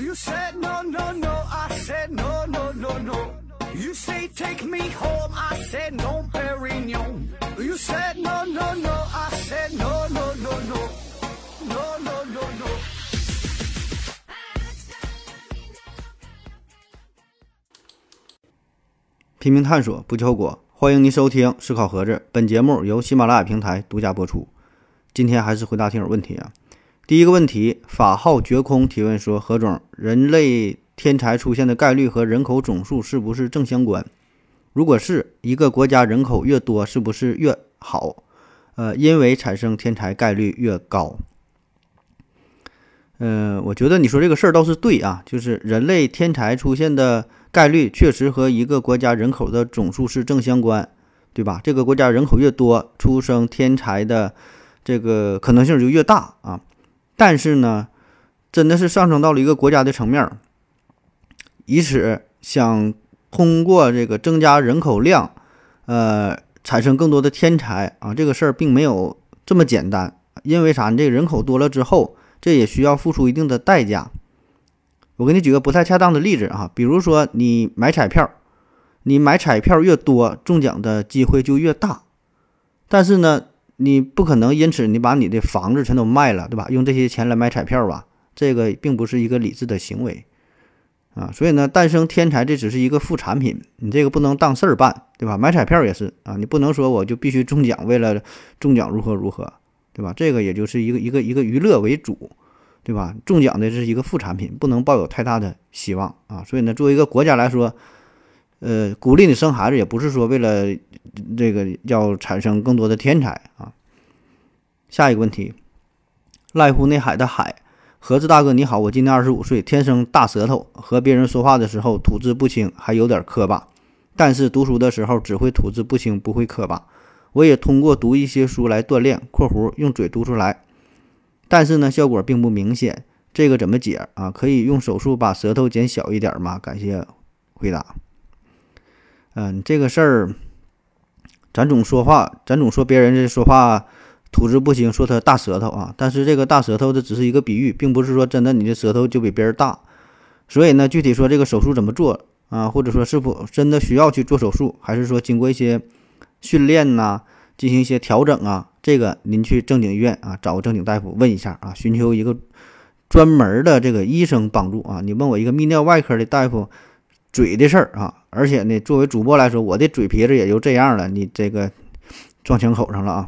You said no, no, no. I said no, no, no, no. You say take me home. I said no, Perignon. You said no, no, no. I said no, no, no, no. No, no, no, no. 拼命探索，不计后果。欢迎您收听《思考盒子》，本节目由喜马拉雅平台独家播出。今天还是回答听友问题啊。第一个问题，法号绝空提问说：何总，人类天才出现的概率和人口总数是不是正相关？如果是一个国家人口越多，是不是越好？呃，因为产生天才概率越高。嗯，我觉得你说这个事儿倒是对啊，就是人类天才出现的概率确实和一个国家人口的总数是正相关，对吧？这个国家人口越多，出生天才的这个可能性就越大啊。但是呢，真的是上升到了一个国家的层面，以此想通过这个增加人口量，呃，产生更多的天才啊，这个事儿并没有这么简单。因为啥？你这人口多了之后，这也需要付出一定的代价。我给你举个不太恰当的例子啊，比如说你买彩票，你买彩票越多，中奖的机会就越大。但是呢，你不可能因此你把你的房子全都卖了，对吧？用这些钱来买彩票吧，这个并不是一个理智的行为啊。所以呢，诞生天才这只是一个副产品，你这个不能当事儿办，对吧？买彩票也是啊，你不能说我就必须中奖，为了中奖如何如何，对吧？这个也就是一个一个一个娱乐为主，对吧？中奖的是一个副产品，不能抱有太大的希望啊。所以呢，作为一个国家来说，呃，鼓励你生孩子，也不是说为了这个要产生更多的天才啊。下一个问题，濑户内海的海，盒子大哥你好，我今年二十五岁，天生大舌头，和别人说话的时候吐字不清，还有点磕巴，但是读书的时候只会吐字不清，不会磕巴。我也通过读一些书来锻炼（括弧用嘴读出来），但是呢，效果并不明显，这个怎么解啊？可以用手术把舌头减小一点吗？感谢回答。嗯，这个事儿，咱总说话，咱总说别人这说话吐字不清，说他大舌头啊。但是这个大舌头这只是一个比喻，并不是说真的你的舌头就比别人大。所以呢，具体说这个手术怎么做啊，或者说是否真的需要去做手术，还是说经过一些训练呐，进行一些调整啊，这个您去正经医院啊，找个正经大夫问一下啊，寻求一个专门的这个医生帮助啊。你问我一个泌尿外科的大夫。嘴的事儿啊，而且呢，作为主播来说，我的嘴皮子也就这样了。你这个撞枪口上了啊！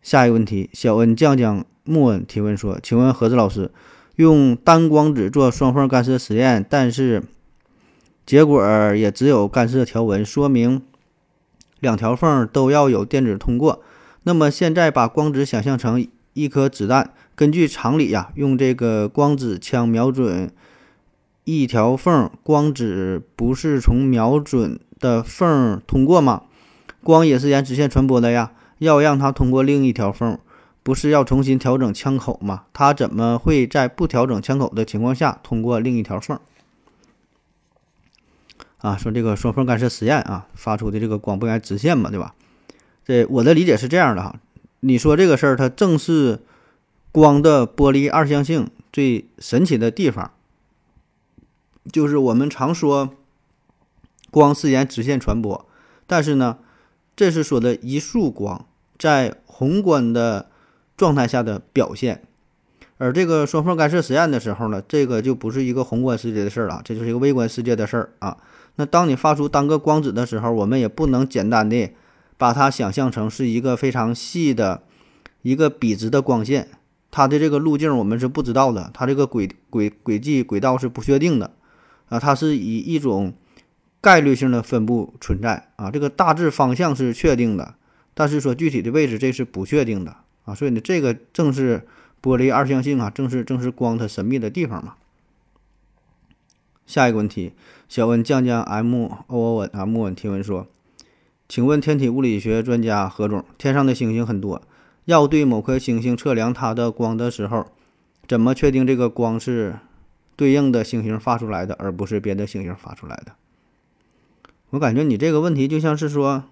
下一个问题，小恩酱酱木恩提问说：“请问何子老师，用单光子做双缝干涉实验，但是结果也只有干涉条纹，说明两条缝都要有电子通过。那么现在把光子想象成一颗子弹，根据常理呀，用这个光子枪瞄准。”一条缝，光子不是从瞄准的缝通过吗？光也是沿直线传播的呀。要让它通过另一条缝，不是要重新调整枪口吗？它怎么会在不调整枪口的情况下通过另一条缝？啊，说这个双缝干涉实验啊，发出的这个光不应该直线嘛，对吧？这我的理解是这样的哈。你说这个事儿，它正是光的波粒二象性最神奇的地方。就是我们常说，光是沿直线传播，但是呢，这是说的一束光在宏观的状态下的表现，而这个双缝干涉实验的时候呢，这个就不是一个宏观世界的事儿了，这就是一个微观世界的事儿啊。那当你发出单个光子的时候，我们也不能简单的把它想象成是一个非常细的一个笔直的光线，它的这个路径我们是不知道的，它这个轨轨轨迹轨道是不确定的。啊，它是以一种概率性的分布存在啊，这个大致方向是确定的，但是说具体的位置这是不确定的啊，所以呢，这个正是玻璃二象性啊，正是正是光它神秘的地方嘛。下一个问题，小问酱酱 M O O N 啊木稳提问说，请问天体物理学专家何总，天上的星星很多，要对某颗星星测量它的光的时候，怎么确定这个光是？对应的星星发出来的，而不是别的星星发出来的。我感觉你这个问题就像是说，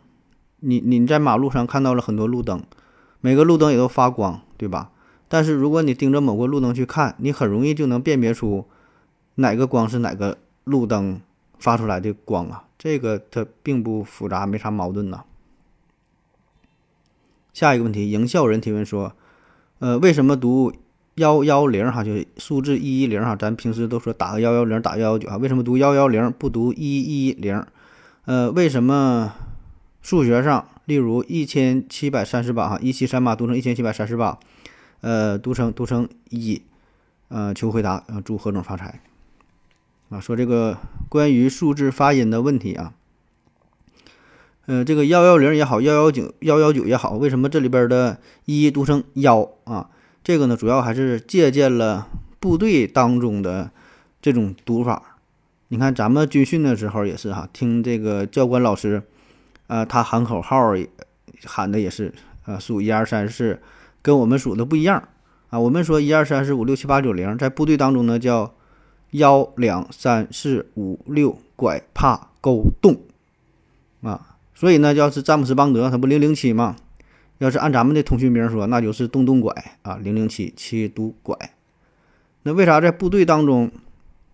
你你在马路上看到了很多路灯，每个路灯也都发光，对吧？但是如果你盯着某个路灯去看，你很容易就能辨别出哪个光是哪个路灯发出来的光啊。这个它并不复杂，没啥矛盾呐。下一个问题，营销人提问说，呃，为什么读幺幺零哈，就是数字一一零哈？咱平时都说打个幺幺零，打幺幺九啊，为什么读幺幺零不读一一零？呃，为什么数学上，例如一千七百三十八哈，一七三八读成一千七百三十八？呃，读成读成一，呃，求回答，呃，祝何总发财，啊，说这个关于数字发音的问题啊，呃，这个幺幺零也好，幺幺九幺幺九也好，为什么这里边的一读成幺啊？这个呢，主要还是借鉴了部队当中的这种读法。你看咱们军训的时候也是哈，听这个教官老师，啊，他喊口号喊的也是，呃，数一二三四。跟我们数的不一样啊！我们说一二三四五六七八九零，在部队当中呢叫幺两三四五六拐帕勾动啊，所以呢，要是詹姆斯邦德他不零零七吗？要是按咱们的通讯名说，那就是动动拐啊，零零七七读拐。那为啥在部队当中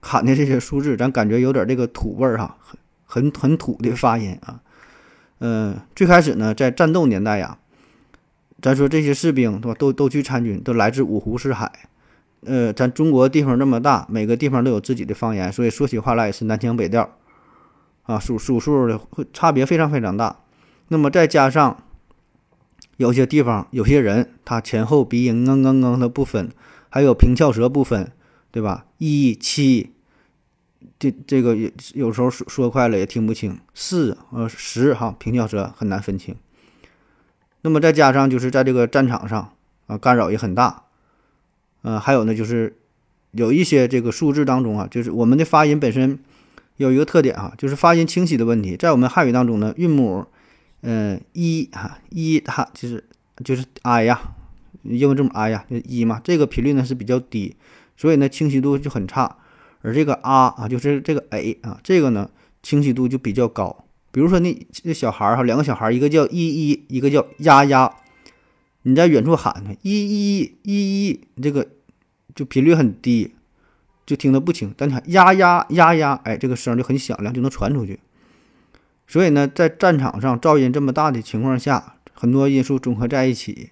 喊的这些数字，咱感觉有点这个土味儿哈，很很很土的发音啊？嗯，最开始呢，在战斗年代呀。咱说这些士兵对吧，都都去参军，都来自五湖四海。呃，咱中国地方这么大，每个地方都有自己的方言，所以说起话来也是南腔北调啊，数数数的会差别非常非常大。那么再加上有些地方有些人他前后鼻音嗯嗯嗯的不分，还有平翘舌不分，对吧？一七这这个有有时候说说快了也听不清，四呃十哈平翘舌很难分清。那么再加上就是在这个战场上啊，干扰也很大，呃，还有呢，就是有一些这个数字当中啊，就是我们的发音本身有一个特点哈，就是发音清晰的问题。在我们汉语当中呢，韵母，嗯，一哈一它就是就是 i 呀，英文字母 i 呀，就一嘛，这个频率呢是比较低，所以呢清晰度就很差。而这个啊啊，就是这个 a 啊，这个呢清晰度就比较高。比如说，那这小孩哈，两个小孩，一个叫依依，一个叫丫丫。你在远处喊他依依依依，这个就频率很低，就听得不清。但你喊丫丫丫丫，哎，这个声就很响亮，就能传出去。所以呢，在战场上噪音这么大的情况下，很多因素综合在一起，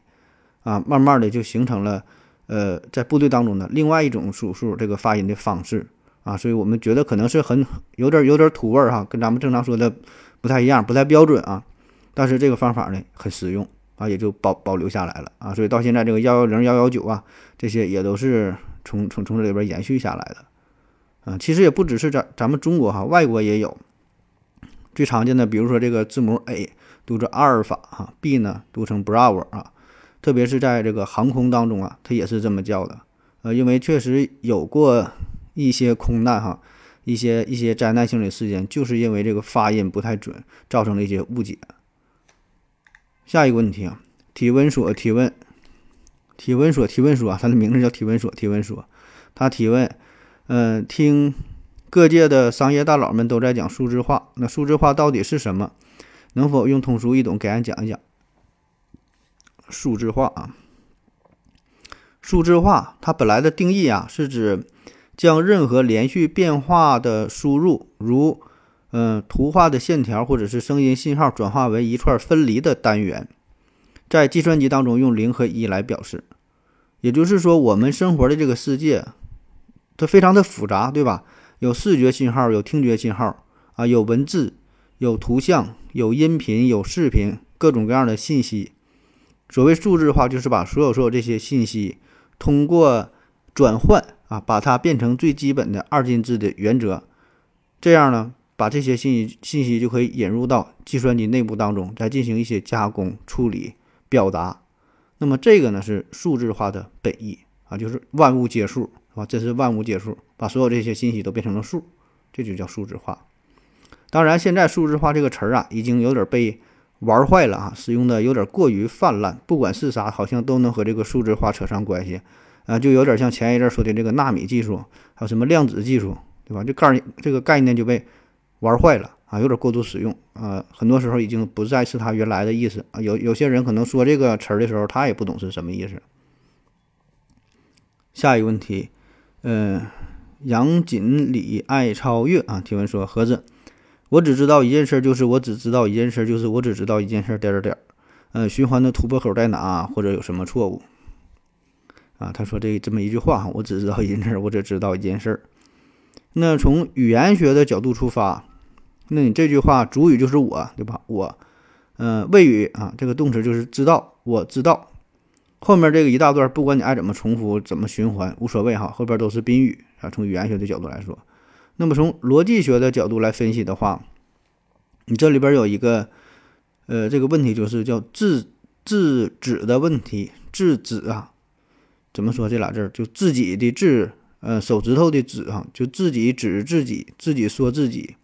啊，慢慢的就形成了，呃，在部队当中的另外一种数数这个发音的方式啊。所以我们觉得可能是很有点有点土味儿哈，跟咱们正常说的。不太一样，不太标准啊，但是这个方法呢很实用啊，也就保保留下来了啊，所以到现在这个幺幺零幺幺九啊，这些也都是从从从这里边延续下来的啊。其实也不只是咱咱们中国哈，外国也有最常见的，比如说这个字母 A 读成阿尔法哈，B 呢读成 Bravo 啊，特别是在这个航空当中啊，它也是这么叫的呃，因为确实有过一些空难哈。一些一些灾难性的事件，就是因为这个发音不太准，造成了一些误解。下一个问题啊，体温所提问，体温所提问说，他的名字叫体温所提问说，他提问，嗯，听各界的商业大佬们都在讲数字化，那数字化到底是什么？能否用通俗易懂给俺讲一讲？数字化啊，数字化它本来的定义啊，是指。将任何连续变化的输入，如嗯图画的线条或者是声音信号，转化为一串分离的单元，在计算机当中用零和一来表示。也就是说，我们生活的这个世界，它非常的复杂，对吧？有视觉信号，有听觉信号啊，有文字，有图像，有音频，有视频，各种各样的信息。所谓数字化，就是把所有所有这些信息通过转换。啊，把它变成最基本的二进制的原则，这样呢，把这些信息信息就可以引入到计算机内部当中，再进行一些加工、处理、表达。那么这个呢是数字化的本意啊，就是万物皆数，是吧？这是万物皆数，把所有这些信息都变成了数，这就叫数字化。当然，现在数字化这个词儿啊，已经有点被玩坏了啊，使用的有点过于泛滥，不管是啥，好像都能和这个数字化扯上关系。啊，就有点像前一阵说的这个纳米技术，还有什么量子技术，对吧？这概这个概念就被玩坏了啊，有点过度使用啊，很多时候已经不再是它原来的意思啊。有有些人可能说这个词儿的时候，他也不懂是什么意思。下一个问题，嗯，杨锦鲤爱超越啊，提问说：盒子，我只知道一件事，就是我只知道一件事，就是我只知道一件事，点点点，呃，循环的突破口在哪，或者有什么错误？啊，他说这这么一句话，我只知道一件事，我只知道一件事。那从语言学的角度出发，那你这句话主语就是我，对吧？我，嗯，谓语啊，这个动词就是知道，我知道。后面这个一大段，不管你爱怎么重复，怎么循环，无所谓哈，后边都是宾语啊。从语言学的角度来说，那么从逻辑学的角度来分析的话，你这里边有一个，呃，这个问题就是叫自自指的问题，自指啊，怎么说这俩字儿？就自己的自，呃，手指头的指啊，就自己指自己，自己说自己，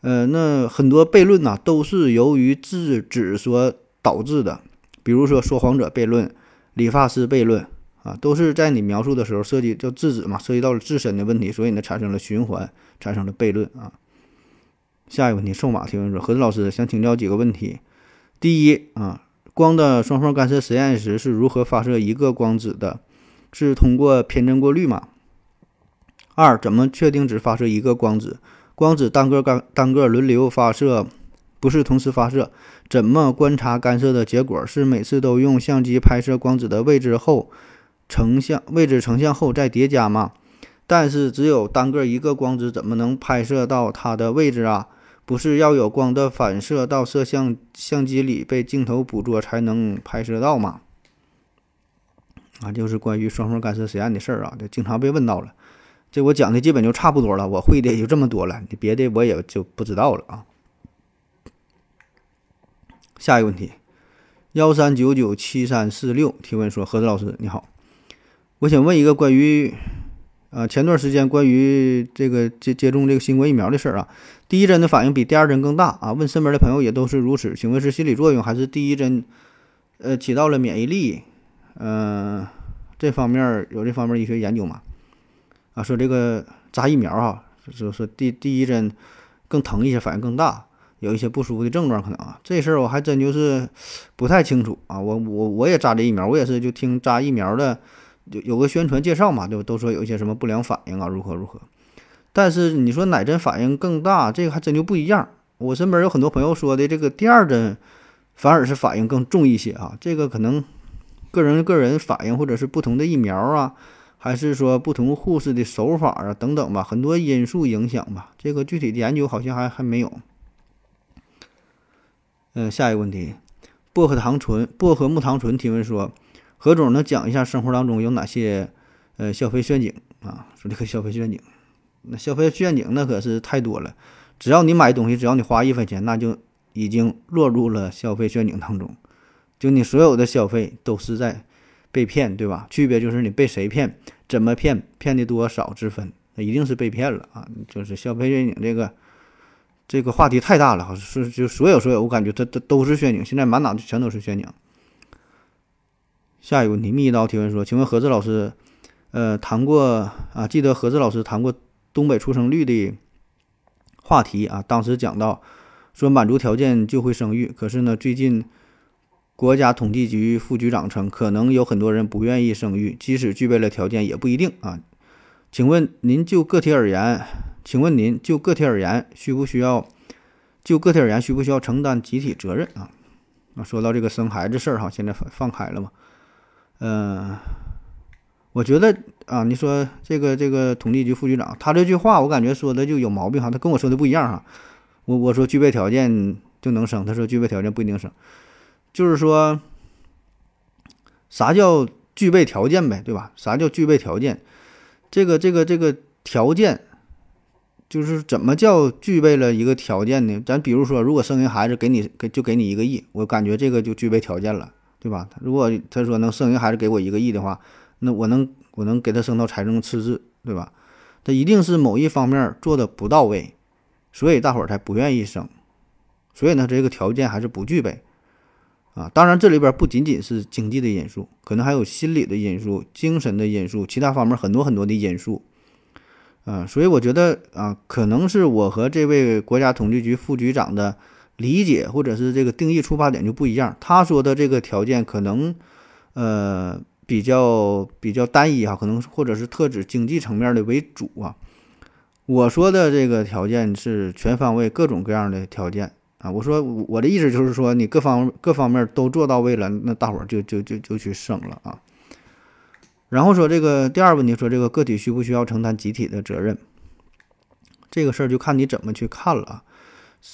呃，那很多悖论呐，都是由于自指所导致的，比如说说谎者悖论。理发师悖论啊，都是在你描述的时候涉及叫自指嘛，涉及到了自身的问题，所以呢产生了循环，产生了悖论啊。下一个问题，瘦马提问说：何子老师想请教几个问题。第一啊，光的双缝干涉实验时是如何发射一个光子的？是通过偏振过滤吗？二，怎么确定只发射一个光子？光子单个干单个轮流发射？不是同时发射，怎么观察干涉的结果？是每次都用相机拍摄光子的位置后成像位置成像后再叠加吗？但是只有单个一个光子，怎么能拍摄到它的位置啊？不是要有光的反射到摄像相机里被镜头捕捉才能拍摄到吗？啊，就是关于双缝干涉实验的事儿啊，就经常被问到了。这我讲的基本就差不多了，我会的也就这么多了，你别的我也就不知道了啊。下一个问题，幺三九九七三四六提问说：何子老师你好，我想问一个关于，呃，前段时间关于这个接接种这个新冠疫苗的事儿啊，第一针的反应比第二针更大啊？问身边的朋友也都是如此，请问是心理作用还是第一针，呃，起到了免疫力？嗯，这方面有这方面医学研究吗？啊，说这个扎疫苗哈，说说第第一针更疼一些，反应更大。有一些不舒服的症状，可能啊，这事儿我还真就是不太清楚啊。我我我也扎这疫苗，我也是就听扎疫苗的有有个宣传介绍嘛，就都说有一些什么不良反应啊，如何如何。但是你说哪针反应更大，这个还真就不一样。我身边有很多朋友说的，这个第二针反而是反应更重一些啊。这个可能个人个人反应，或者是不同的疫苗啊，还是说不同护士的手法啊等等吧，很多因素影响吧。这个具体的研究好像还还没有。嗯，下一个问题，薄荷糖醇、薄荷木糖醇提问说，何总能讲一下生活当中有哪些呃消费陷阱啊？说这个消费陷阱，那消费陷阱那可是太多了。只要你买东西，只要你花一分钱，那就已经落入了消费陷阱当中。就你所有的消费都是在被骗，对吧？区别就是你被谁骗，怎么骗，骗的多少之分，那一定是被骗了啊！就是消费陷阱这个。这个话题太大了，是就所有所有，我感觉它它都是陷阱，现在满脑子全都是陷阱。下一个问题，密一刀提问说，请问何志老师，呃，谈过啊？记得何志老师谈过东北出生率的话题啊？当时讲到说满足条件就会生育，可是呢，最近国家统计局副局长称，可能有很多人不愿意生育，即使具备了条件也不一定啊。请问您就个体而言？请问您就个体而言，需不需要就个体而言需不需要承担集体责任啊？啊，说到这个生孩子事儿哈，现在放放开了嘛？嗯，我觉得啊，你说这个这个统计局副局长，他这句话我感觉说的就有毛病哈，他跟我说的不一样哈。我我说具备条件就能生，他说具备条件不一定生，就是说啥叫具备条件呗，对吧？啥叫具备条件？这个这个这个条件。就是怎么叫具备了一个条件呢？咱比如说，如果生一孩子给你给就给你一个亿，我感觉这个就具备条件了，对吧？如果他说能生一个孩子给我一个亿的话，那我能我能给他生到财政赤字，对吧？他一定是某一方面做的不到位，所以大伙儿才不愿意生。所以呢，这个条件还是不具备啊。当然，这里边不仅仅是经济的因素，可能还有心理的因素、精神的因素，其他方面很多很多的因素。啊，所以我觉得啊，可能是我和这位国家统计局副局长的理解或者是这个定义出发点就不一样。他说的这个条件可能，呃，比较比较单一哈，可能或者是特指经济层面的为主啊。我说的这个条件是全方位、各种各样的条件啊。我说我的意思就是说，你各方各方面都做到位了，那大伙儿就就就就去生了啊。然后说这个第二问题，说这个个体需不需要承担集体的责任？这个事儿就看你怎么去看了啊，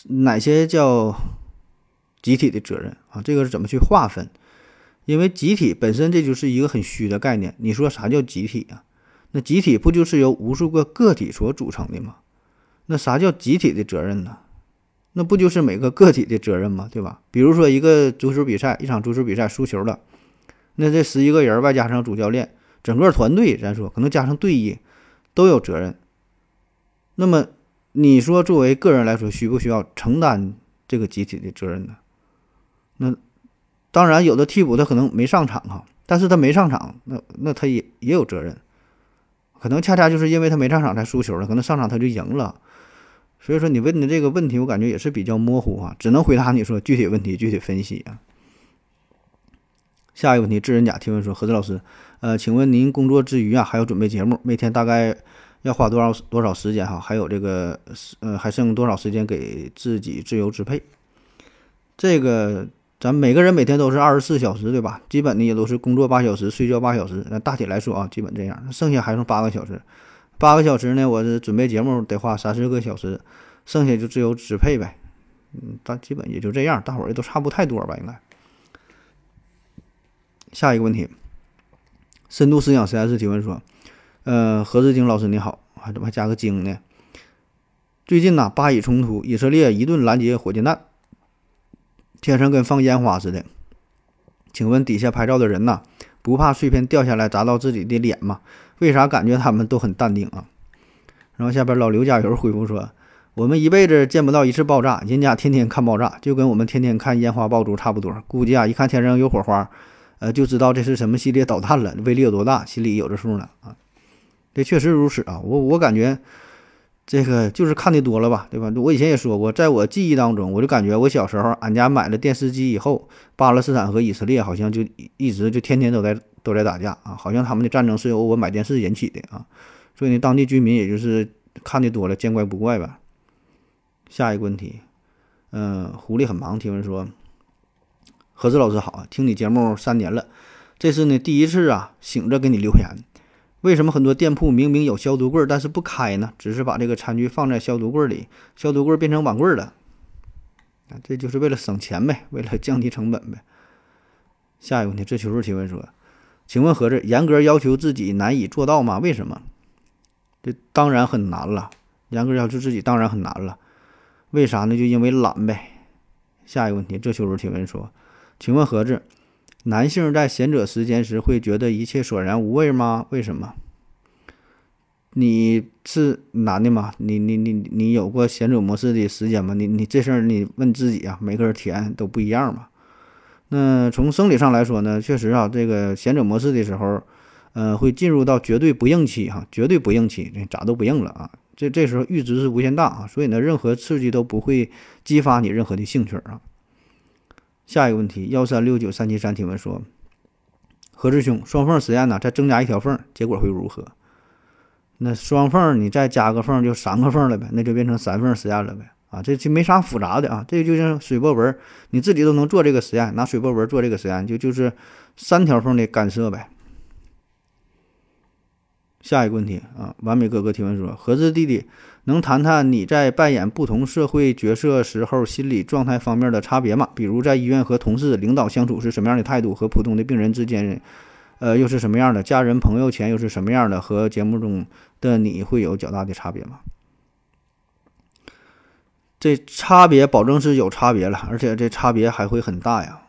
哪些叫集体的责任啊？这个是怎么去划分？因为集体本身这就是一个很虚的概念。你说啥叫集体啊？那集体不就是由无数个个体所组成的吗？那啥叫集体的责任呢？那不就是每个个体的责任吗？对吧？比如说一个足球比赛，一场足球比赛输球了，那这十一个人外加上主教练，整个团队，咱说可能加上队医都有责任。那么你说作为个人来说，需不需要承担这个集体的责任呢？那当然，有的替补他可能没上场哈，但是他没上场，那那他也也有责任。可能恰恰就是因为他没上场才输球了，可能上场他就赢了。所以说你问的这个问题，我感觉也是比较模糊啊，只能回答你说具体问题具体分析啊。下一个问题，智人甲提问说：何子老师，呃，请问您工作之余啊，还要准备节目，每天大概要花多少多少时间哈？还有这个呃，还剩多少时间给自己自由支配？这个。咱每个人每天都是二十四小时，对吧？基本的也都是工作八小时，睡觉八小时。那大体来说啊，基本这样。剩下还剩八个小时，八个小时呢，我是准备节目得花三四个小时，剩下就自由支配呗。嗯，大基本也就这样，大伙儿也都差不太多吧，应该。下一个问题，深度思想实验室提问说：呃，何志京老师你好，还怎么还加个京呢？最近呐，巴以冲突，以色列一顿拦截火箭弹。天上跟放烟花似的，请问底下拍照的人呐，不怕碎片掉下来砸到自己的脸吗？为啥感觉他们都很淡定啊？然后下边老刘加油回复说：“我们一辈子见不到一次爆炸，人家天天看爆炸，就跟我们天天看烟花爆竹差不多。估计啊，一看天上有火花，呃，就知道这是什么系列导弹了，威力有多大，心里有着数呢啊。这确实如此啊，我我感觉。”这个就是看的多了吧，对吧？我以前也说过，在我记忆当中，我就感觉我小时候俺家买了电视机以后，巴勒斯坦和以色列好像就一直就天天都在都在打架啊，好像他们的战争是由我买电视引起的啊。所以呢，当地居民也就是看的多了，见怪不怪吧。下一个问题，嗯，狐狸很忙提问说：何志老师好，听你节目三年了，这是呢第一次啊醒着给你留言。为什么很多店铺明明有消毒柜，但是不开呢？只是把这个餐具放在消毒柜里，消毒柜变成碗柜了。啊，这就是为了省钱呗，为了降低成本呗。下一个问题，这求助提问说：“请问何子，严格要求自己难以做到吗？为什么？这当然很难了。严格要求自己当然很难了。为啥呢？就因为懒呗。”下一个问题，这求助提问说：“请问何子？”男性在闲者时间时会觉得一切索然无味吗？为什么？你是男的吗？你你你你有过闲者模式的时间吗？你你这事儿你问自己啊，每个人体验都不一样嘛。那从生理上来说呢，确实啊，这个闲者模式的时候，呃，会进入到绝对不应期哈，绝对不应期，咋都不应了啊。这这时候阈值是无限大啊，所以呢，任何刺激都不会激发你任何的兴趣啊。下一个问题，幺三六九三七三提问说：何志兄，双缝实验呢？再增加一条缝，结果会如何？那双缝你再加个缝，就三个缝了呗，那就变成三缝实验了呗。啊，这就没啥复杂的啊，这就像水波纹，你自己都能做这个实验，拿水波纹做这个实验，就就是三条缝的干涉呗。下一个问题啊，完美哥哥提问说：盒子弟弟。能谈谈你在扮演不同社会角色时候心理状态方面的差别吗？比如在医院和同事、领导相处是什么样的态度，和普通的病人之间，呃，又是什么样的？家人、朋友前又是什么样的？和节目中的你会有较大的差别吗？这差别保证是有差别了，而且这差别还会很大呀。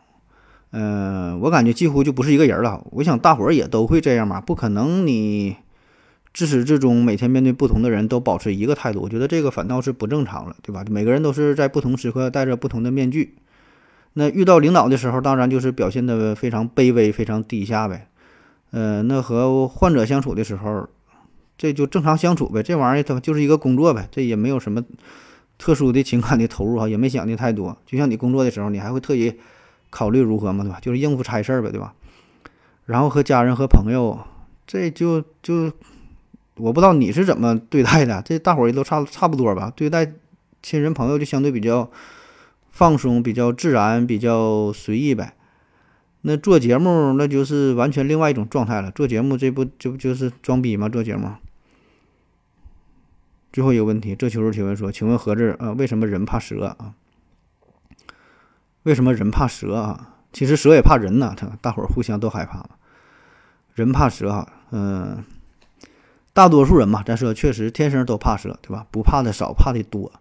嗯，我感觉几乎就不是一个人了。我想大伙儿也都会这样嘛，不可能你。自始至终，每天面对不同的人都保持一个态度，我觉得这个反倒是不正常了，对吧？每个人都是在不同时刻戴着不同的面具。那遇到领导的时候，当然就是表现的非常卑微、非常低下呗。呃，那和患者相处的时候，这就正常相处呗。这玩意儿它就是一个工作呗，这也没有什么特殊的情感的投入哈，也没想的太多。就像你工作的时候，你还会特意考虑如何嘛，对吧？就是应付差事儿呗，对吧？然后和家人和朋友，这就就我不知道你是怎么对待的，这大伙儿也都差差不多吧？对待亲人朋友就相对比较放松、比较自然、比较随意呗。那做节目那就是完全另外一种状态了。做节目这不这不就是装逼吗？做节目。最后一个问题，这求助提问说：“请问何志啊，为什么人怕蛇啊？为什么人怕蛇啊？其实蛇也怕人呐，他大伙儿互相都害怕嘛。人怕蛇啊，嗯，大多数人嘛，咱说确实天生都怕蛇，对吧？不怕的少，怕的多。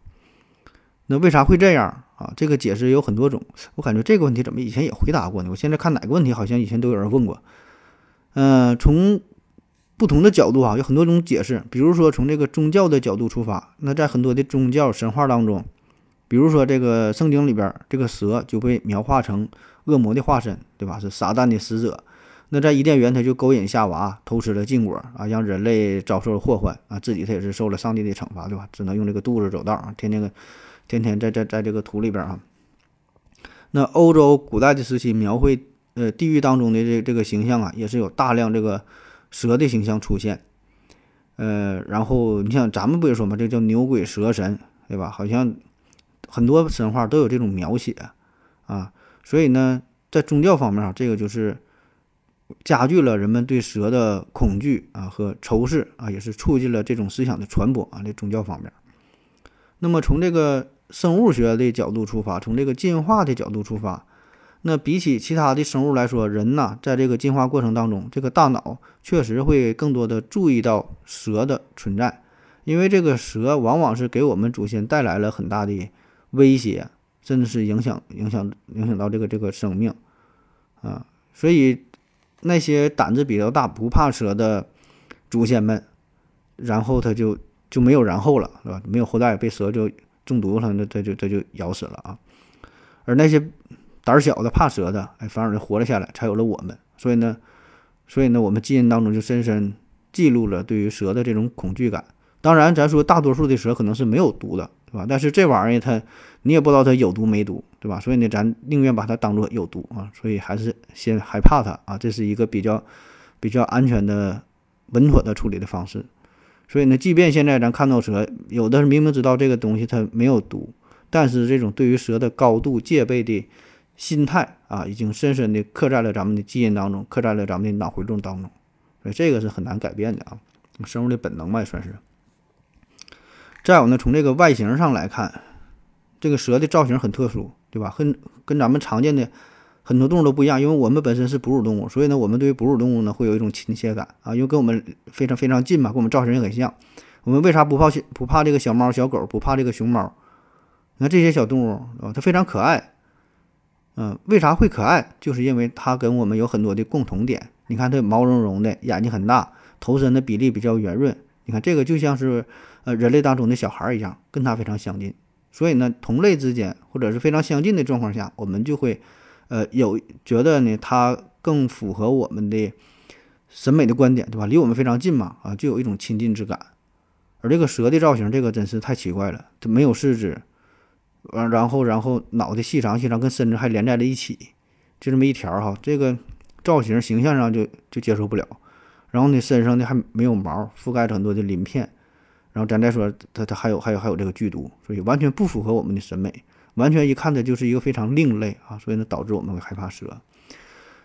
那为啥会这样啊？这个解释有很多种。我感觉这个问题怎么以前也回答过呢？我现在看哪个问题好像以前都有人问过。嗯，从。不同的角度啊，有很多种解释。比如说，从这个宗教的角度出发，那在很多的宗教神话当中，比如说这个圣经里边，这个蛇就被描画成恶魔的化身，对吧？是撒旦的使者。那在伊甸园，他就勾引夏娃，偷吃了禁果啊，让人类遭受了祸患啊，自己他也是受了上帝的惩罚，对吧？只能用这个肚子走道啊，天天个天天在在在这个土里边啊。那欧洲古代的时期描绘呃地狱当中的这这个形象啊，也是有大量这个。蛇的形象出现，呃，然后你像咱们不也说嘛，这叫牛鬼蛇神，对吧？好像很多神话都有这种描写啊，所以呢，在宗教方面啊，这个就是加剧了人们对蛇的恐惧啊和仇视啊，也是促进了这种思想的传播啊。这宗教方面，那么从这个生物学的角度出发，从这个进化的角度出发。那比起其他的生物来说，人呐，在这个进化过程当中，这个大脑确实会更多的注意到蛇的存在，因为这个蛇往往是给我们祖先带来了很大的威胁，甚至是影响、影响、影响到这个这个生命啊。所以那些胆子比较大、不怕蛇的祖先们，然后他就就没有然后了，是吧？没有后代，被蛇就中毒了，那他就他就咬死了啊。而那些。胆小的、怕蛇的，哎，反而就活了下来，才有了我们。所以呢，所以呢，我们基因当中就深深记录了对于蛇的这种恐惧感。当然，咱说大多数的蛇可能是没有毒的，对吧？但是这玩意儿它，你也不知道它有毒没毒，对吧？所以呢，咱宁愿把它当做有毒啊。所以还是先害怕它啊，这是一个比较比较安全的、稳妥的处理的方式。所以呢，即便现在咱看到蛇，有的是明明知道这个东西它没有毒，但是这种对于蛇的高度戒备的。心态啊，已经深深地刻在了咱们的基因当中，刻在了咱们的脑回路当中，所以这个是很难改变的啊，生物的本能吧，也算是。再有呢，从这个外形上来看，这个蛇的造型很特殊，对吧？跟跟咱们常见的很多动物都不一样，因为我们本身是哺乳动物，所以呢，我们对于哺乳动物呢会有一种亲切感啊，因为跟我们非常非常近嘛，跟我们造型也很像。我们为啥不怕小不怕这个小猫小狗，不怕这个熊猫？你看这些小动物啊，它非常可爱。嗯，为啥会可爱？就是因为它跟我们有很多的共同点。你看它毛茸茸的，眼睛很大，头身的比例比较圆润。你看这个就像是呃人类当中的小孩一样，跟它非常相近。所以呢，同类之间或者是非常相近的状况下，我们就会呃有觉得呢它更符合我们的审美的观点，对吧？离我们非常近嘛，啊，就有一种亲近之感。而这个蛇的造型，这个真是太奇怪了，它没有四肢。完，然后，然后脑袋细长细长，跟身子还连在了一起，就这么一条哈，这个造型形象上就就接受不了。然后呢，身上呢还没有毛，覆盖着很多的鳞片。然后咱再说，它它还有还有还有这个剧毒，所以完全不符合我们的审美，完全一看的就是一个非常另类啊，所以呢导致我们会害怕蛇。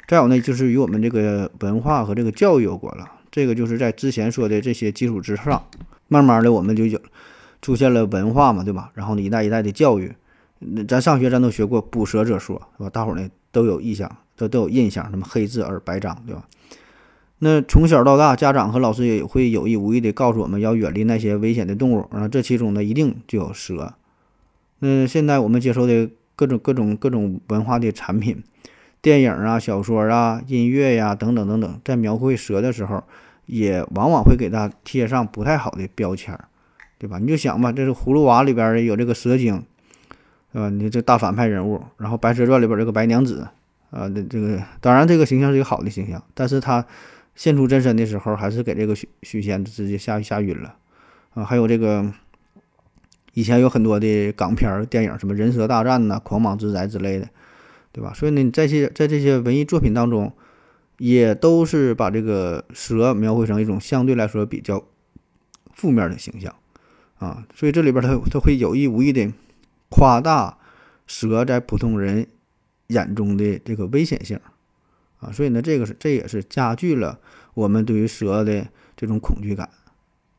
再有呢，就是与我们这个文化和这个教育有关了。这个就是在之前说的这些基础之上，慢慢的我们就有。出现了文化嘛，对吧？然后呢，一代一代的教育，那咱上学咱都学过捕蛇者说，是吧？大伙儿呢都有印象，都都有印象，什么黑字而白章，对吧？那从小到大，家长和老师也会有意无意的告诉我们要远离那些危险的动物啊，这其中呢一定就有蛇。那现在我们接受的各种各种各种文化的产品、电影啊、小说啊、音乐呀等等等等，在描绘蛇的时候，也往往会给它贴上不太好的标签儿。对吧？你就想吧，这是《葫芦娃》里边有这个蛇精，对吧？你这大反派人物，然后《白蛇传》里边这个白娘子，啊，这这个当然这个形象是一个好的形象，但是它现出真身的时候，还是给这个许许仙直接吓吓晕了，啊，还有这个以前有很多的港片电影，什么《人蛇大战》呐，《狂蟒之灾》之类的，对吧？所以呢，在这在这些文艺作品当中，也都是把这个蛇描绘成一种相对来说比较负面的形象啊，所以这里边它它会有意无意的夸大蛇在普通人眼中的这个危险性啊，所以呢，这个是这也是加剧了我们对于蛇的这种恐惧感。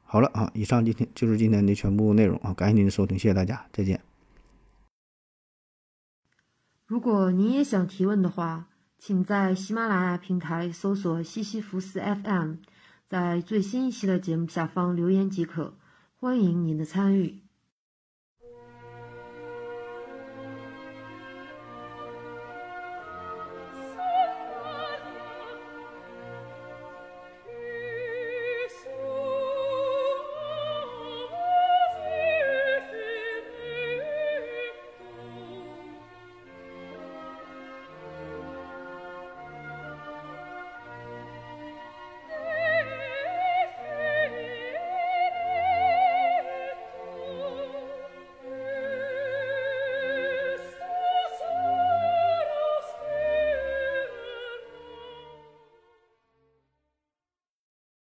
好了啊，以上今天就是今天的全部内容啊，感谢您的收听，谢谢大家，再见。如果您也想提问的话。请在喜马拉雅平台搜索“西西弗斯 FM”，在最新一期的节目下方留言即可。欢迎您的参与。